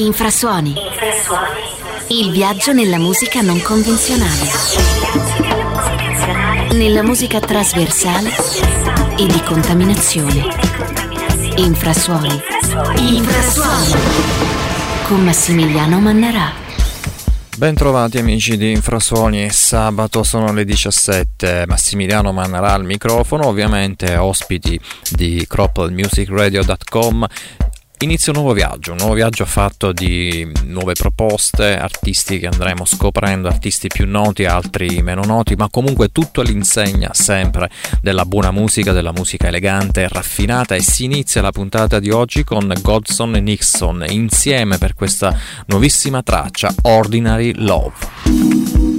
Infrasuoni. Il viaggio nella musica non convenzionale. Nella musica trasversale e di contaminazione. Infrasuoni. Infrasuoni. Con Massimiliano Mannarà. Bentrovati amici di Infrasuoni, sabato sono le 17, Massimiliano Mannarà al microfono, ovviamente ospiti di CroppleMusicRadio.com Inizia un nuovo viaggio, un nuovo viaggio fatto di nuove proposte, artisti che andremo scoprendo, artisti più noti, altri meno noti, ma comunque tutto all'insegna sempre della buona musica, della musica elegante e raffinata e si inizia la puntata di oggi con Godson e Nixon insieme per questa nuovissima traccia Ordinary Love.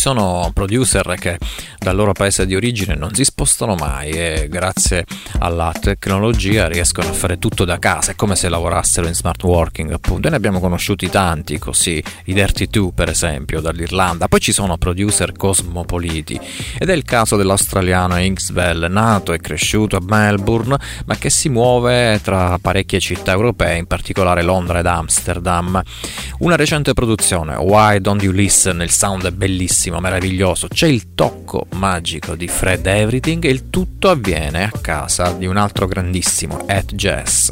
Sono producer che dal loro paese di origine non si spostano mai e grazie alla tecnologia riescono a fare tutto da casa, è come se lavorassero in smart working appunto. E ne abbiamo conosciuti tanti così, i Dirty 2 per esempio dall'Irlanda, poi ci sono producer cosmopoliti. Ed è il caso dell'australiano Inkswell, nato e cresciuto a Melbourne ma che si muove tra parecchie città europee, in particolare Londra ed Amsterdam. Una recente produzione, Why Don't You Listen, il sound è bellissimo, meraviglioso, c'è il tocco magico di Fred Everything e il tutto avviene a casa di un altro grandissimo, Ed Jazz.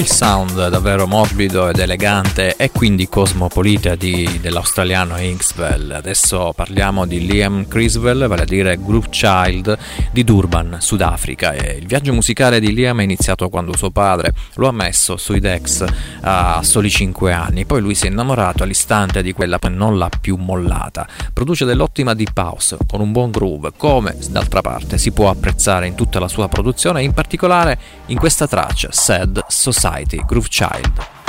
Il sound davvero morbido ed elegante e quindi cosmopolita di, dell'australiano Inkswell. Adesso parliamo di Liam Criswell, vale a dire Group Child di Durban, Sudafrica. E il viaggio musicale di Liam è iniziato quando suo padre lo ha messo sui decks a soli 5 anni, poi lui si è innamorato all'istante di quella e non l'ha più mollata. Produce dell'ottima deep house con un buon groove, come d'altra parte si può apprezzare in tutta la sua produzione, in particolare in questa traccia Sad Society Groove Child.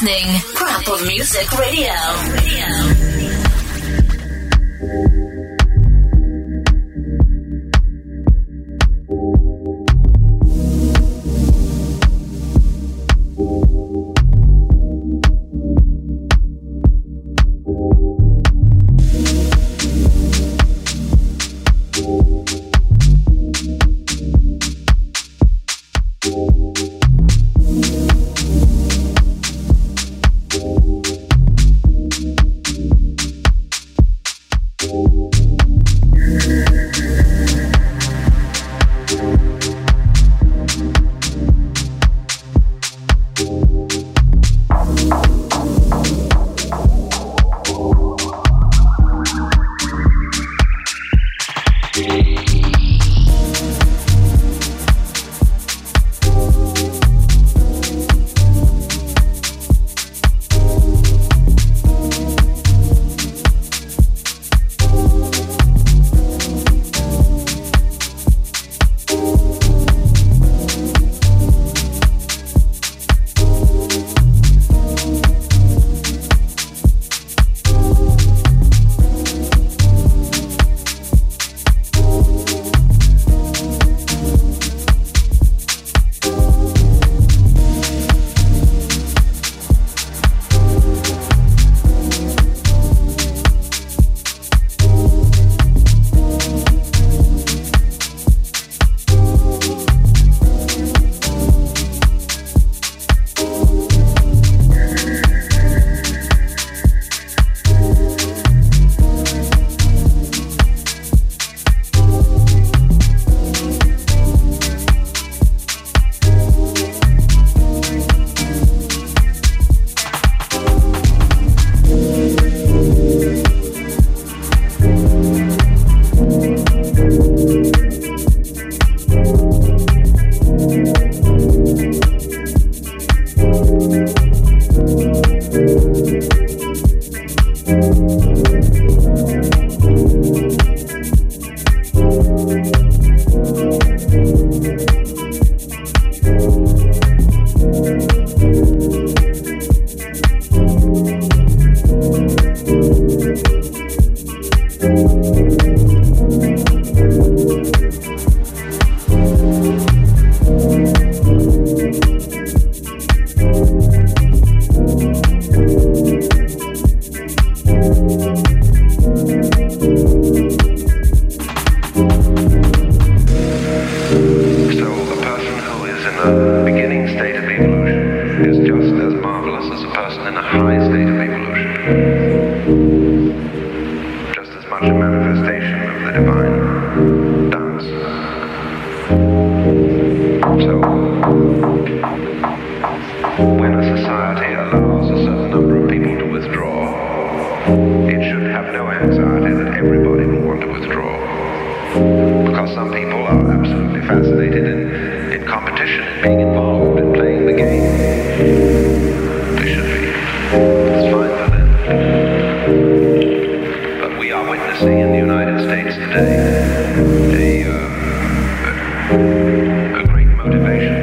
listening. Crap Music Radio. Radio.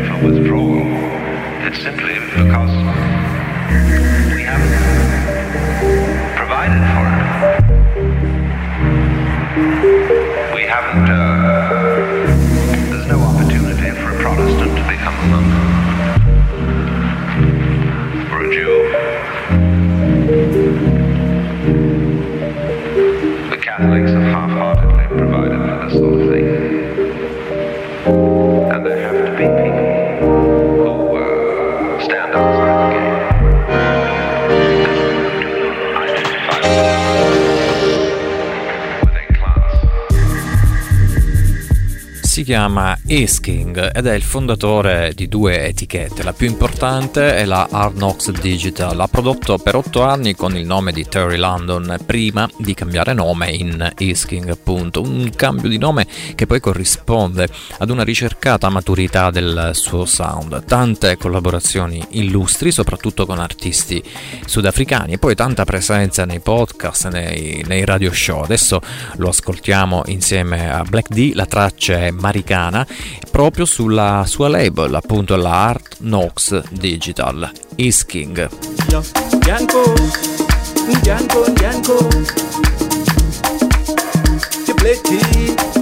from withdrawal. It's simply because we haven't provided for it. We haven't, uh, there's no opportunity for a Protestant to become a monk or a Jew. Chiama Esking ed è il fondatore di due etichette. La più importante è la Knocks Digital. Ha prodotto per otto anni con il nome di Terry London prima di cambiare nome in Esking, appunto. Un cambio di nome che poi corrisponde ad una ricercata maturità del suo sound. Tante collaborazioni illustri, soprattutto con artisti sudafricani, e poi tanta presenza nei podcast, nei, nei radio show. Adesso lo ascoltiamo insieme a Black D. La traccia è Maria americana proprio sulla sua label, appunto la Art Knox Digital, Isking. Bianco, bianco, bianco,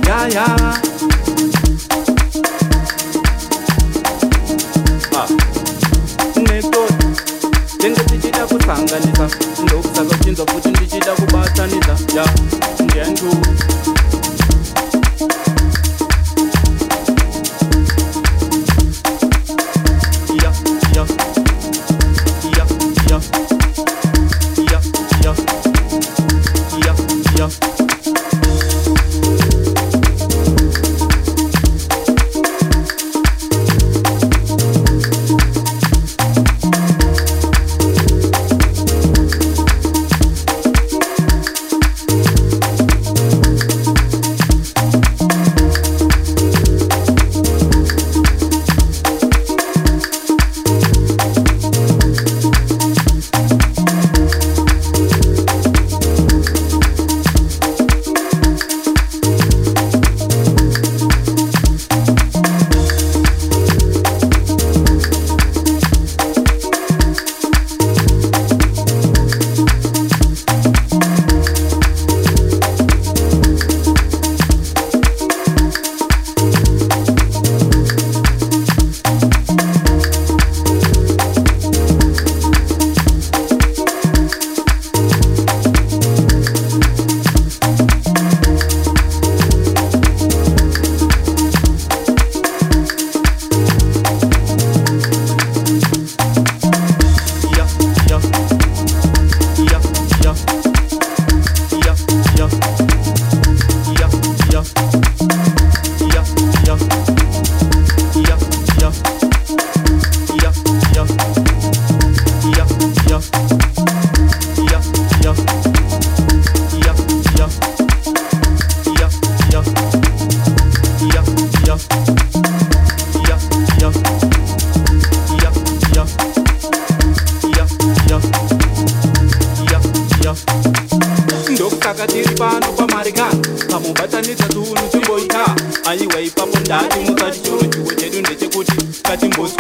yeah, yeah. Ah. tenge tichida kuhlanganisa ndokusaka uchinzwa futi ndichida kubatanisa ya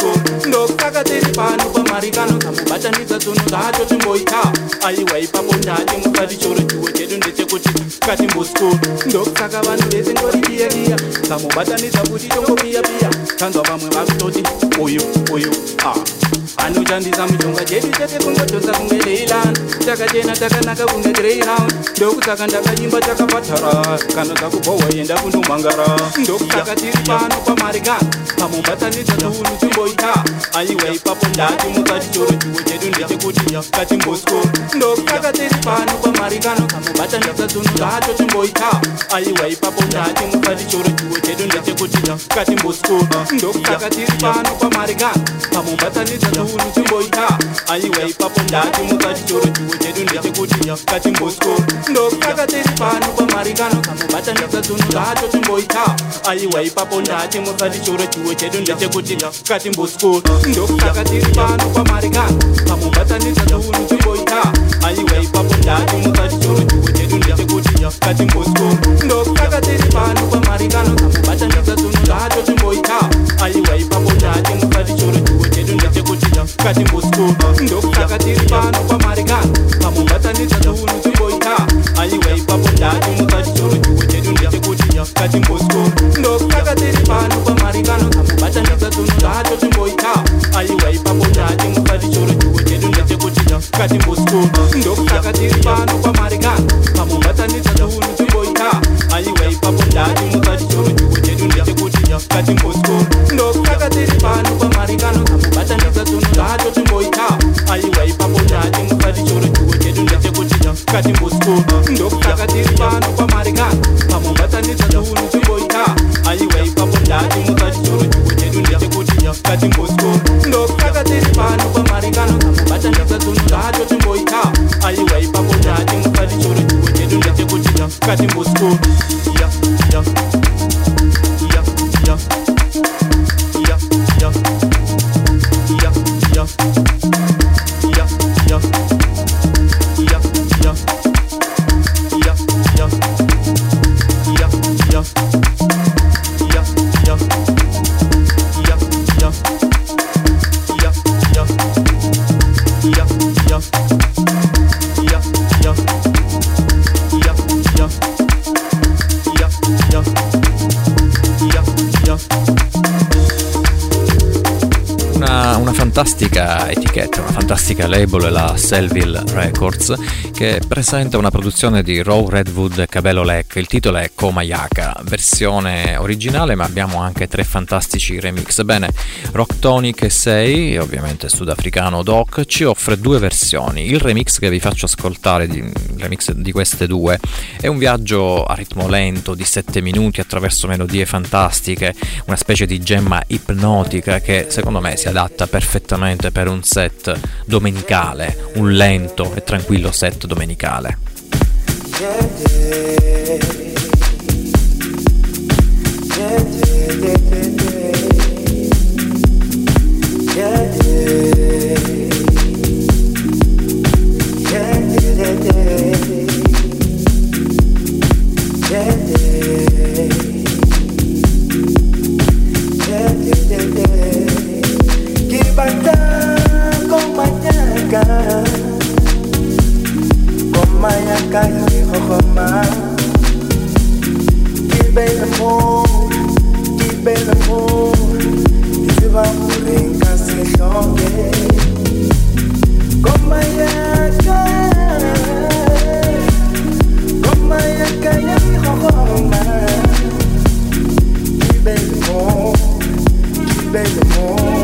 mashoko ndokaka tiri pano pamari kanotambobatanidza dzonhu zvacho timboita. Aiwa ipapo ndacho mufari choro chiwo chedu ndechekuti katimbosco ndokaka vanhu vese ndori iyeriya tamobatanidza kuti tongopiyapiya tanzwa vamwe vakutoti uyu uyu a ah anoshandisa mishonga chedu chete kungodhonza kunge leilani. Takachena takanaka kunge greyround ndokutsaka ndakaimba takapatara. Kana dzakubhohwa enda kundomhangara ndokusaka tiri pano pamarikana. Pamubvatanidza tuunu chimboita aiwa ipapo ndati mutsachitoro chiwo chedu ndechekuti katimbosco ndokusaka tiri pano pamarikano kamubvatanidza tunhu dzacho chimboita aiwa ipapo ndati mutsachitoro chiwo chedu ndechekuti katimbosco ndokusaka tiri pano pamarikana. Pamubvatanidza tuunu chikuru chimboita. Aiwa ipapo ndatimutsa chitoro chiwo chedu ndechekuti kachimbosko. Ndopaka tiri pano kwamari kano kamubata nditsadzunu zvacho chimboita. Aiwa ipapo ndatimutsa chitoro chiwo chedu ndechekuti katimbosko ndopaka tiri pano kwamari kano kamubata nditsadzunu chimboita. Aiwa ipapo ndatimutsa chitoro chiwo chedu ndechekuti katimbosko ndopaka tiri pano kwamari kano kamubata nditsadzunu zvacho katimbositoma ndokusaka tiri pano kwamari kano pamobatani zvatunu chimboita aiwa ipapo ndatimuka chitoro chiko chedu ndechekuti katimbositoma ndokusaka tiri pano kwamari kano pamobatani zvatunu zvacho chimboita aiwa ipapo ndatimuka chitoro chiko chedu ndechekuti katimbositoma ndokusaka tiri pano kwamari kano pamobatani zvatunu chimboita aiwa ipapo ndatimuka chitoro chiko chedu ndechekuti katimbositoma Cause you Selville Records che presenta una produzione di Raw Redwood Cabello Lek. Il titolo è Komayaka, versione originale, ma abbiamo anche tre fantastici remix. Bene, Rock Tonic 6, ovviamente sudafricano Doc, ci offre due versioni. Il remix che vi faccio ascoltare, il remix di queste due, è un viaggio a ritmo lento di 7 minuti attraverso melodie fantastiche, una specie di gemma ipnotica che secondo me si adatta perfettamente per un set domenicale, un lento e tranquillo set domenicale. baby, more, baby, more.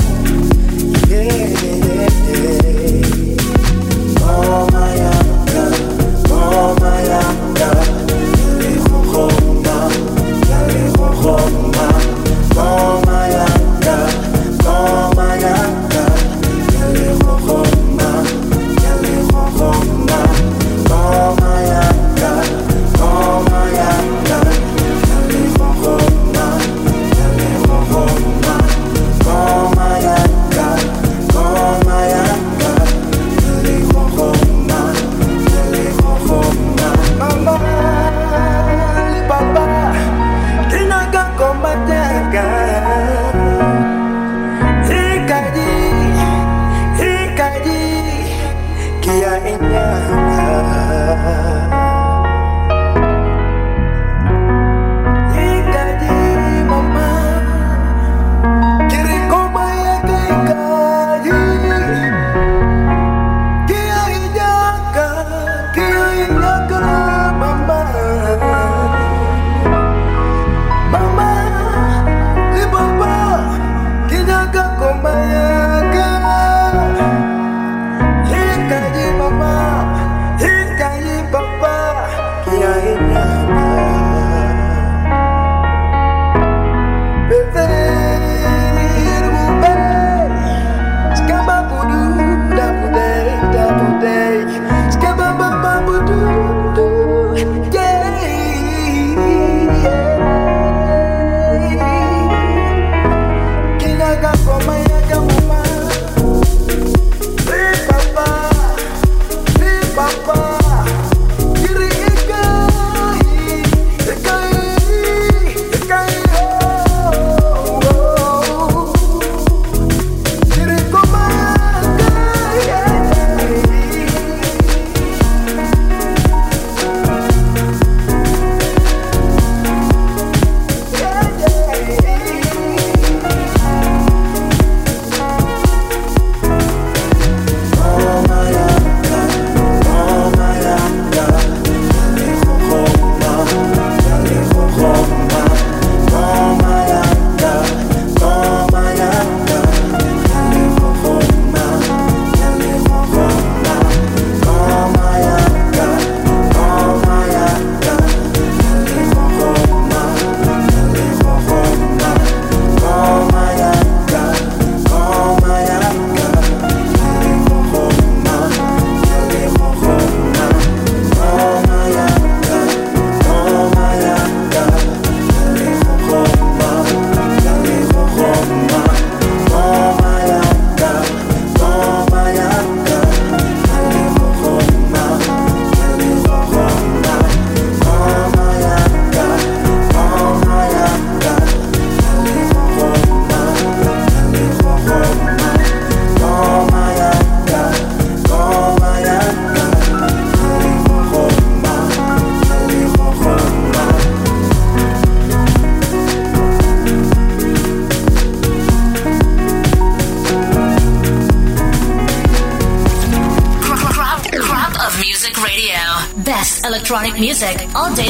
Music all day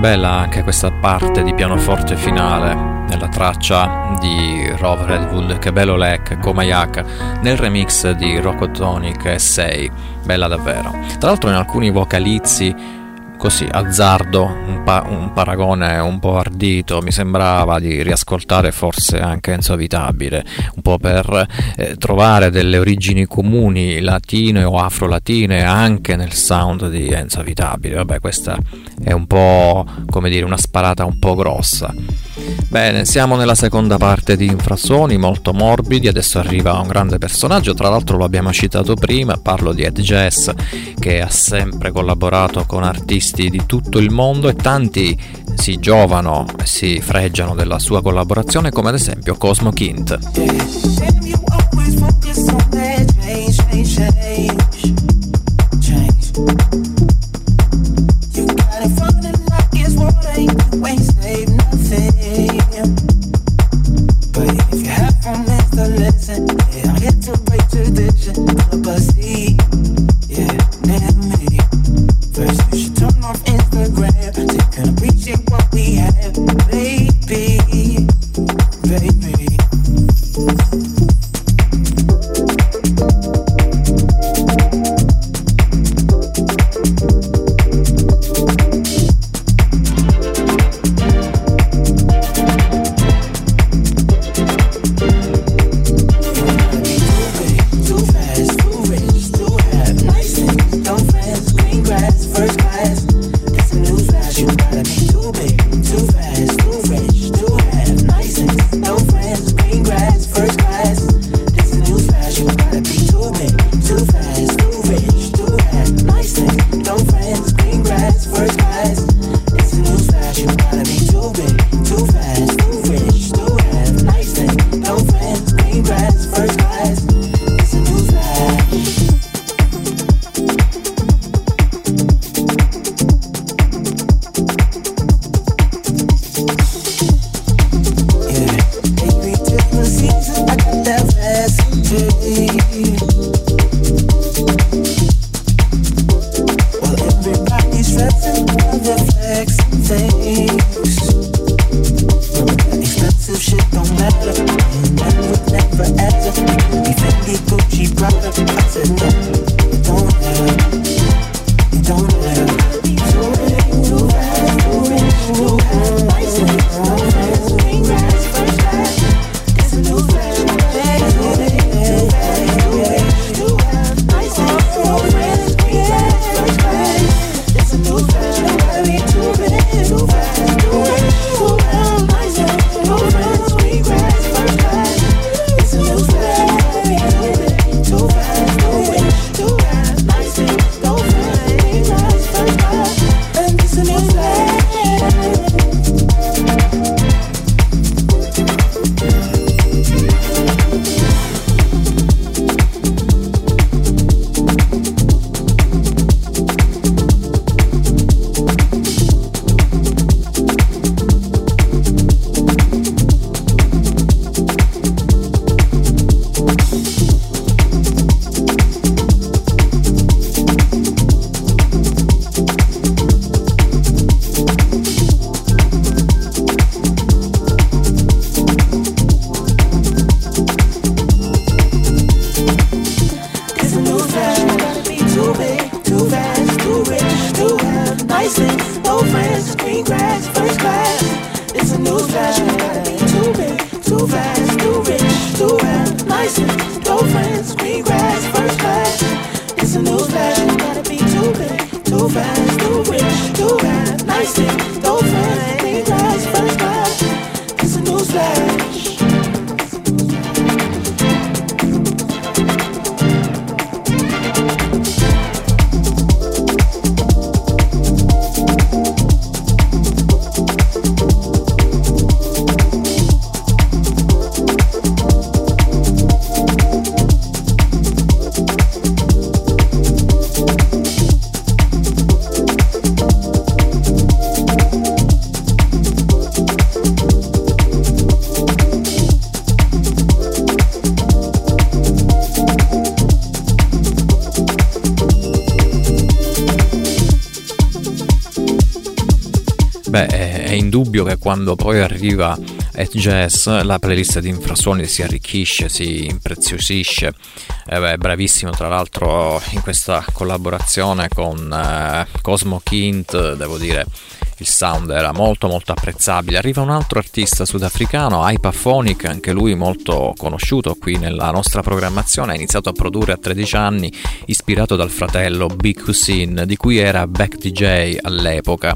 bella anche questa parte di pianoforte finale nella traccia di Rove Redwood, che bello Lek, Komayak, nel remix di Rocotonic e 6, bella davvero. Tra l'altro in alcuni vocalizzi così azzardo, un, pa- un, paragone un po' ardito, mi sembrava di riascoltare forse anche Enzo Avitabile, un po' per eh, trovare delle origini comuni latine o afro-latine anche nel sound di Enzo Avitabile. Vabbè, questa è un po' come dire una sparata un po' grossa. Bene, siamo nella seconda parte di Infrasuoni, molto morbidi, adesso arriva un grande personaggio, tra l'altro lo abbiamo citato prima, parlo di Ed Jazz che ha sempre collaborato con artisti artisti di tutto il mondo e tanti si giovano e si freggiano della sua collaborazione come ad esempio Cosmo Kint. Yeah, and me. First you should I'm off Instagram. They could appreciate what we have, baby, baby. Indubbio che quando poi arriva at Jazz la playlist di Infrasuoni si arricchisce, si impreziosisce. Eh beh, bravissimo tra l'altro in questa collaborazione con eh, Cosmo Kint, devo dire il sound era molto molto apprezzabile. Arriva un altro artista sudafricano, Hypaphonic, anche lui molto conosciuto qui nella nostra programmazione, ha iniziato a produrre a 13 anni, ispirato dal fratello Big Hussein, di cui era back DJ all'epoca.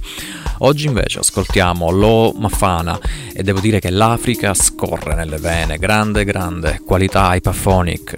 Oggi invece ascoltiamo Lo Mafana e devo dire che l'Africa scorre nelle vene, grande grande qualità Hypaphonic.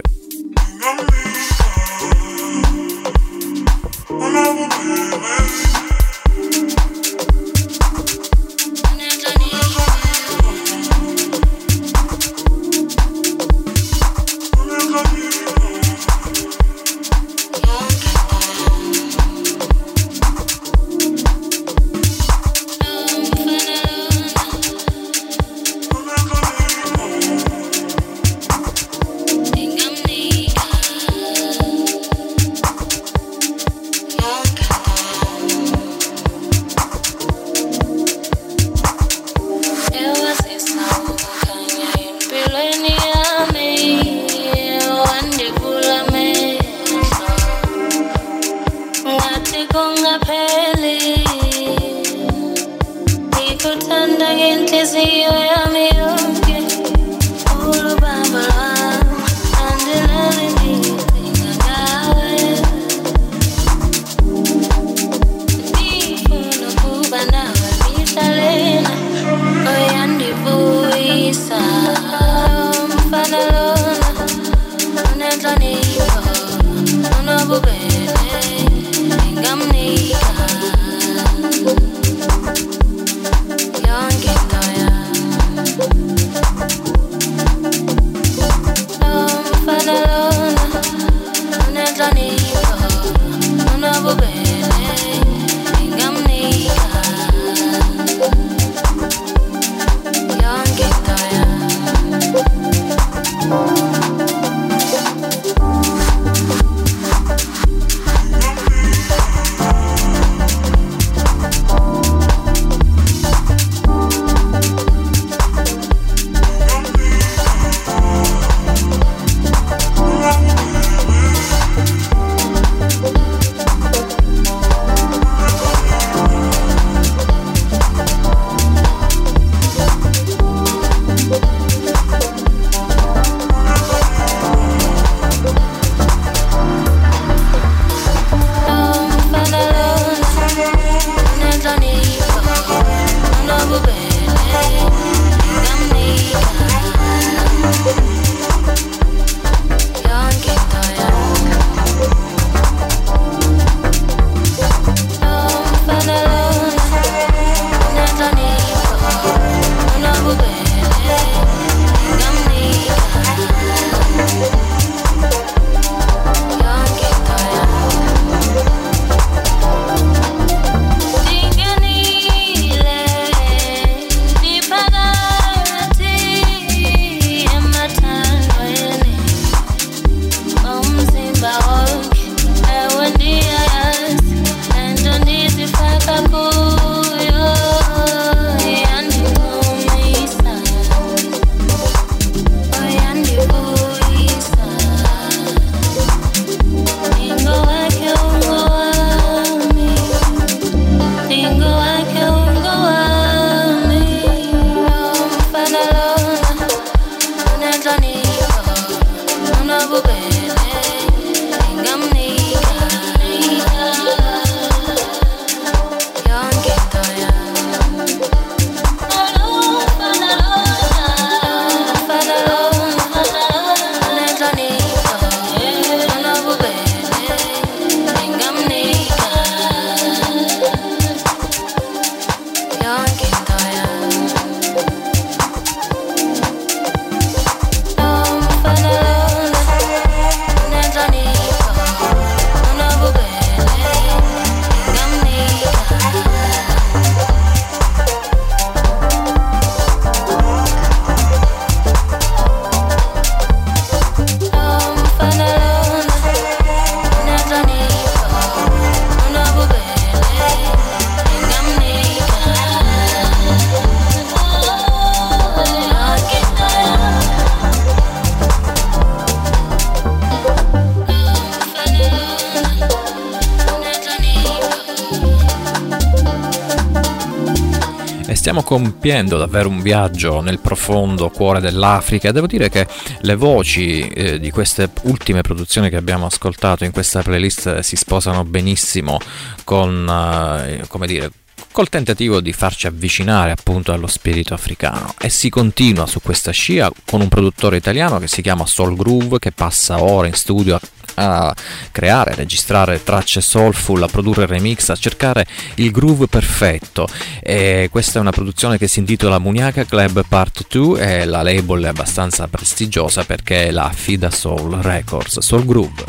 Compiendo davvero un viaggio nel profondo cuore dell'Africa. Devo dire che le voci eh, di queste ultime produzioni che abbiamo ascoltato in questa playlist si sposano benissimo con, eh, come dire, col tentativo di farci avvicinare appunto allo spirito africano. E si continua su questa scia con un produttore italiano che si chiama Soul Groove che passa ora in studio a, a creare, a registrare tracce soulful, a produrre remix, a cercare il groove perfetto. E questa è una produzione che si intitola Muniaca Club Part 2 e la label è abbastanza prestigiosa perché è la Fida Soul Records, Soul Groove.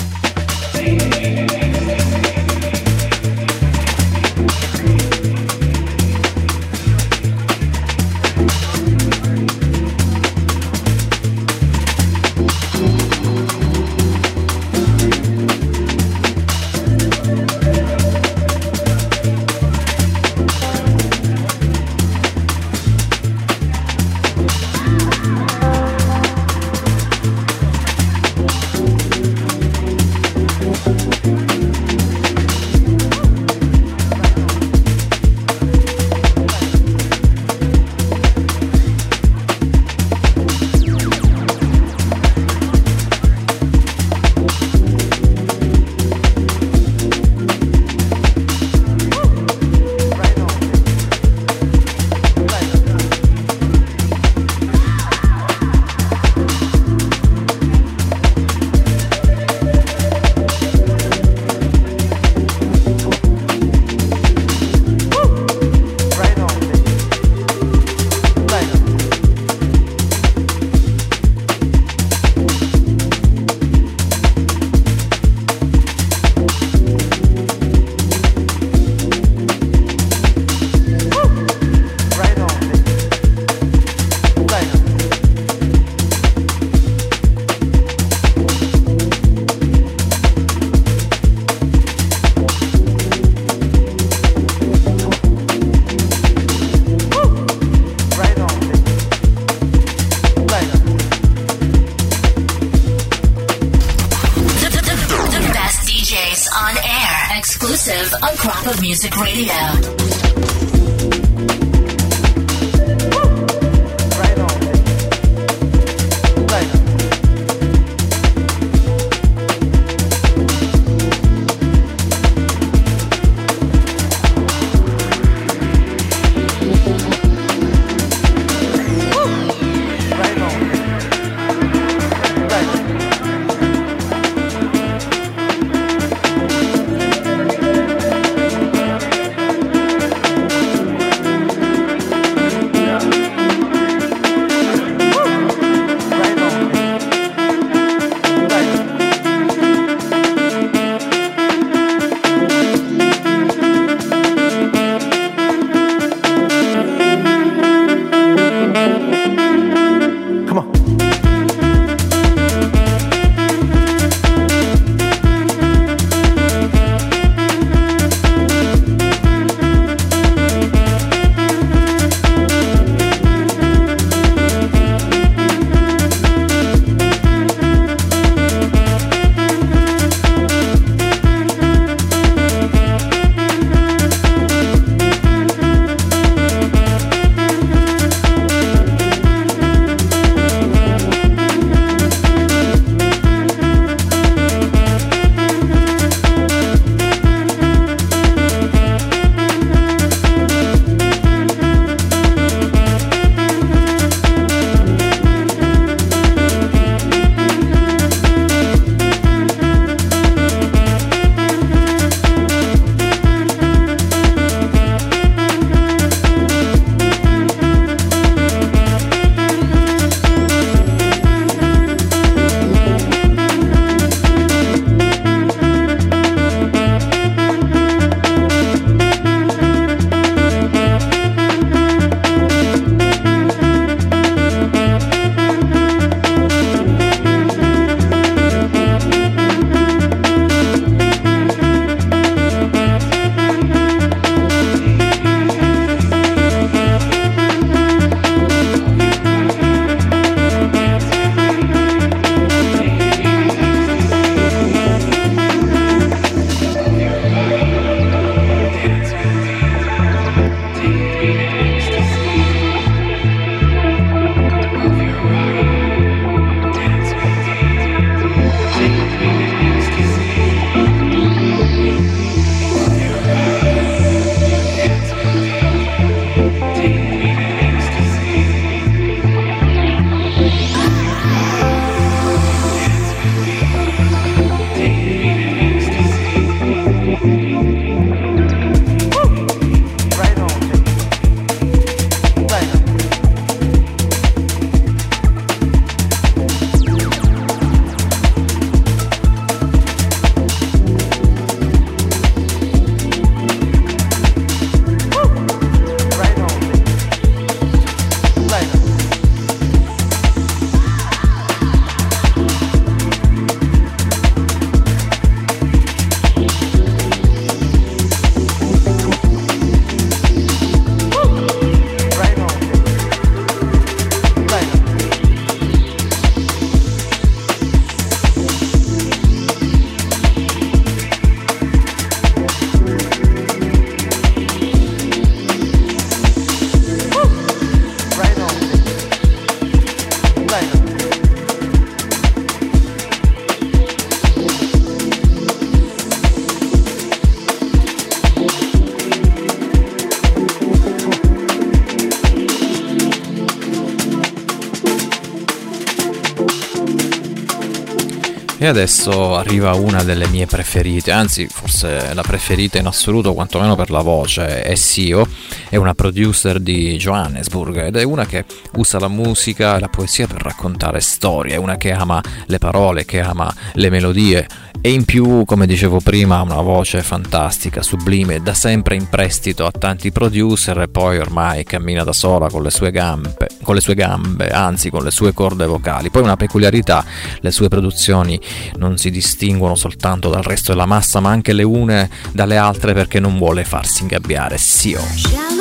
E adesso arriva una delle mie preferite, anzi forse la preferita in assoluto, quantomeno per la voce, è Sio, è una producer di Johannesburg ed è una che usa la musica e la poesia per raccontare storie, è una che ama le parole, che ama le melodie e in più, come dicevo prima, ha una voce fantastica, sublime, da sempre in prestito a tanti producer e poi ormai cammina da sola con le sue gambe, con le sue gambe, anzi con le sue corde vocali. Poi una peculiarità, le sue produzioni non si distinguono soltanto dal resto della massa, ma anche le une dalle altre perché non vuole farsi ingabbiare. Sio.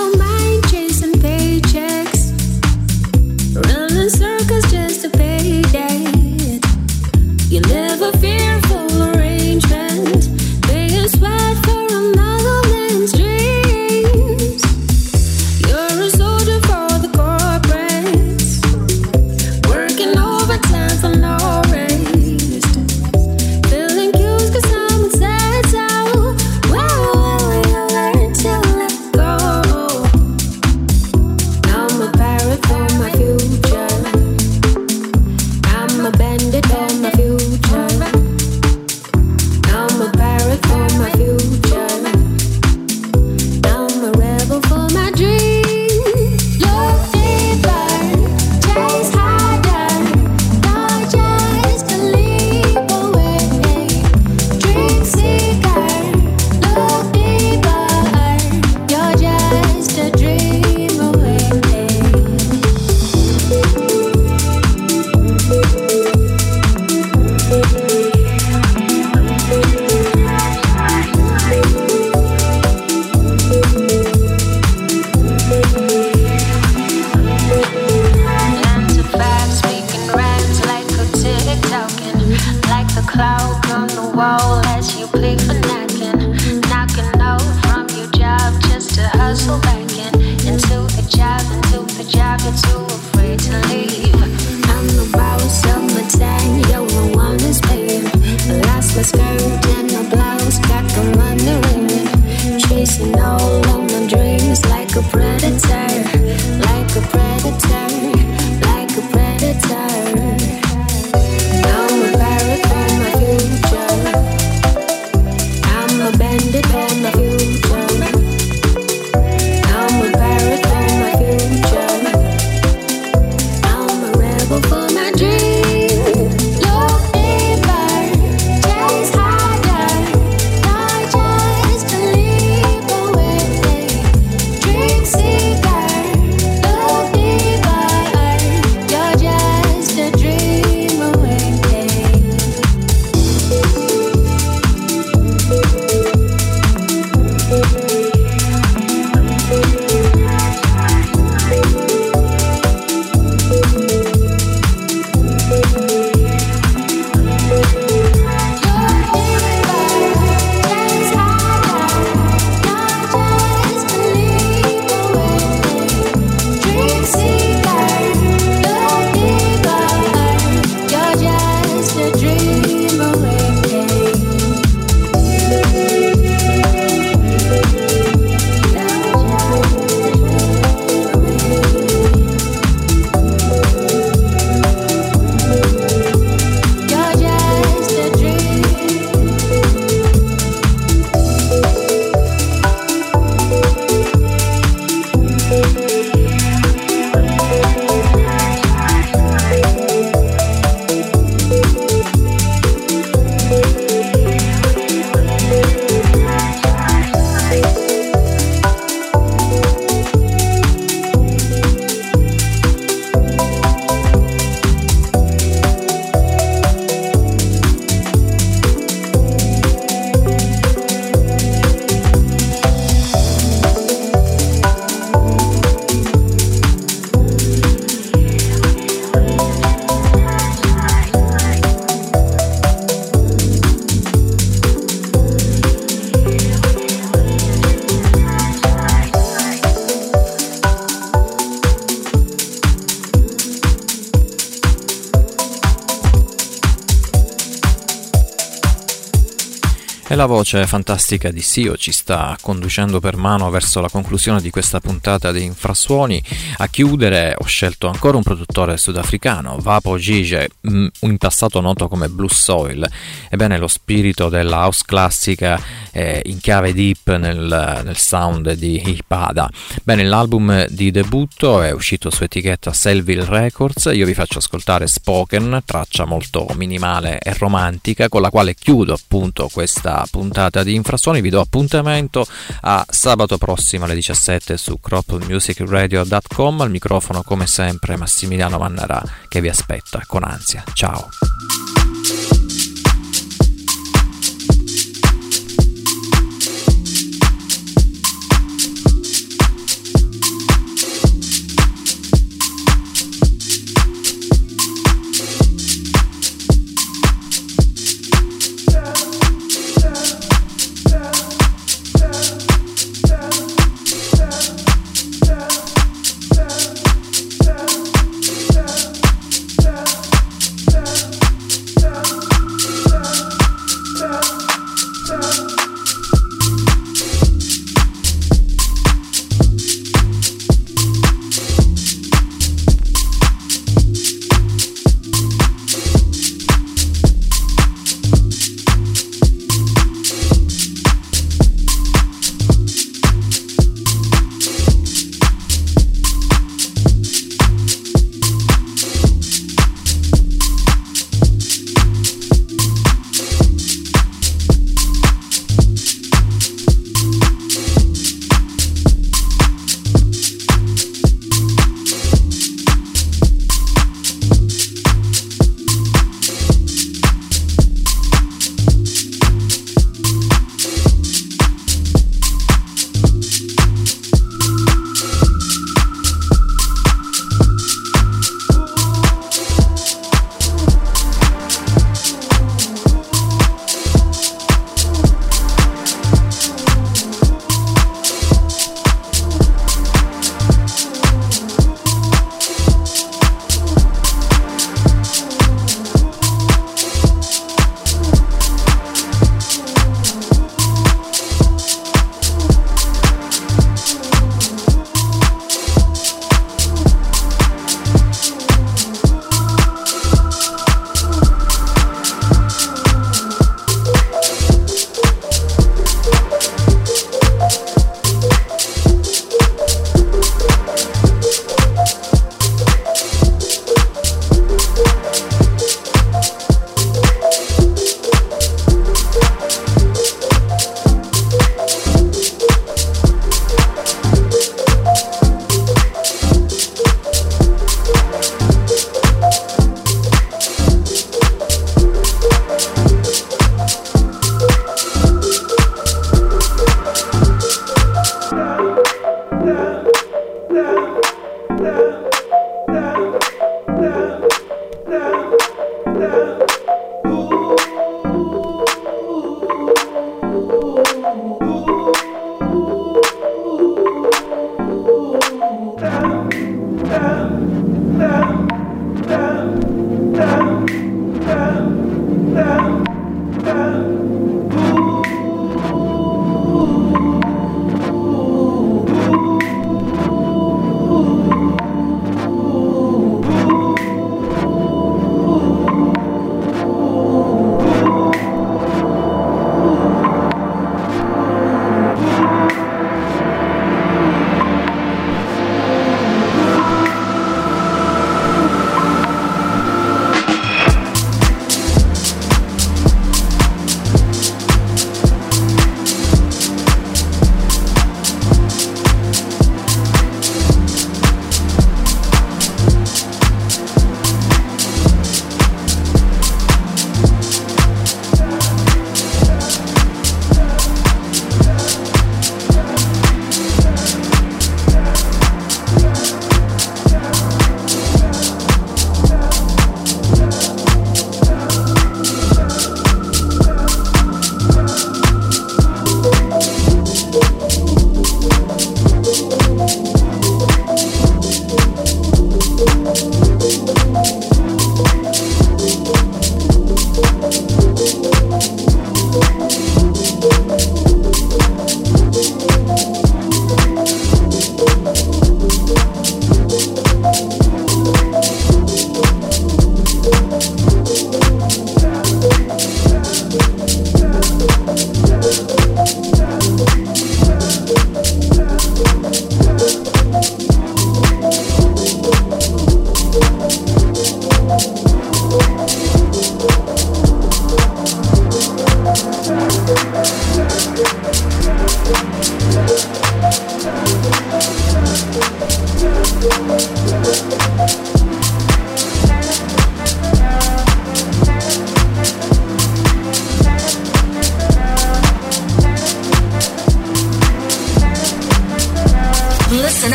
La voce fantastica di Sio ci sta conducendo per mano verso la conclusione di questa puntata di Infrasuoni. A chiudere ho scelto ancora un produttore sudafricano, Vapo Gige, mm, in passato noto come Blue Soil. Ebbene, lo spirito della house classica è in chiave deep nel, nel sound di Ipada. Bene, l'album di debutto è uscito su etichetta Selville Records. Io vi faccio ascoltare Spoken, traccia molto minimale e romantica, con la quale chiudo appunto questa puntata di Infrasuoni. Vi do appuntamento a sabato prossimo alle 17 su cropmusicradio.com. Al microfono, come sempre, Massimiliano Mannarà che vi aspetta con ansia. Ciao.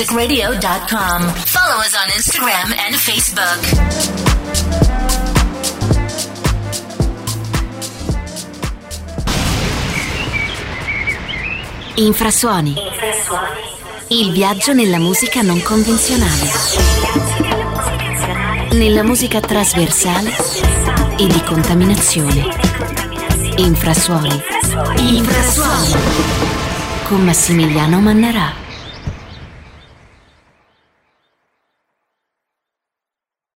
www.cropofmusicradio.com. Follow us on Instagram and Facebook. Infrasuoni. Il viaggio nella musica non convenzionale. Nella musica trasversale e di contaminazione. Infrasuoni. Infrasuoni. Con Massimiliano Mannarà.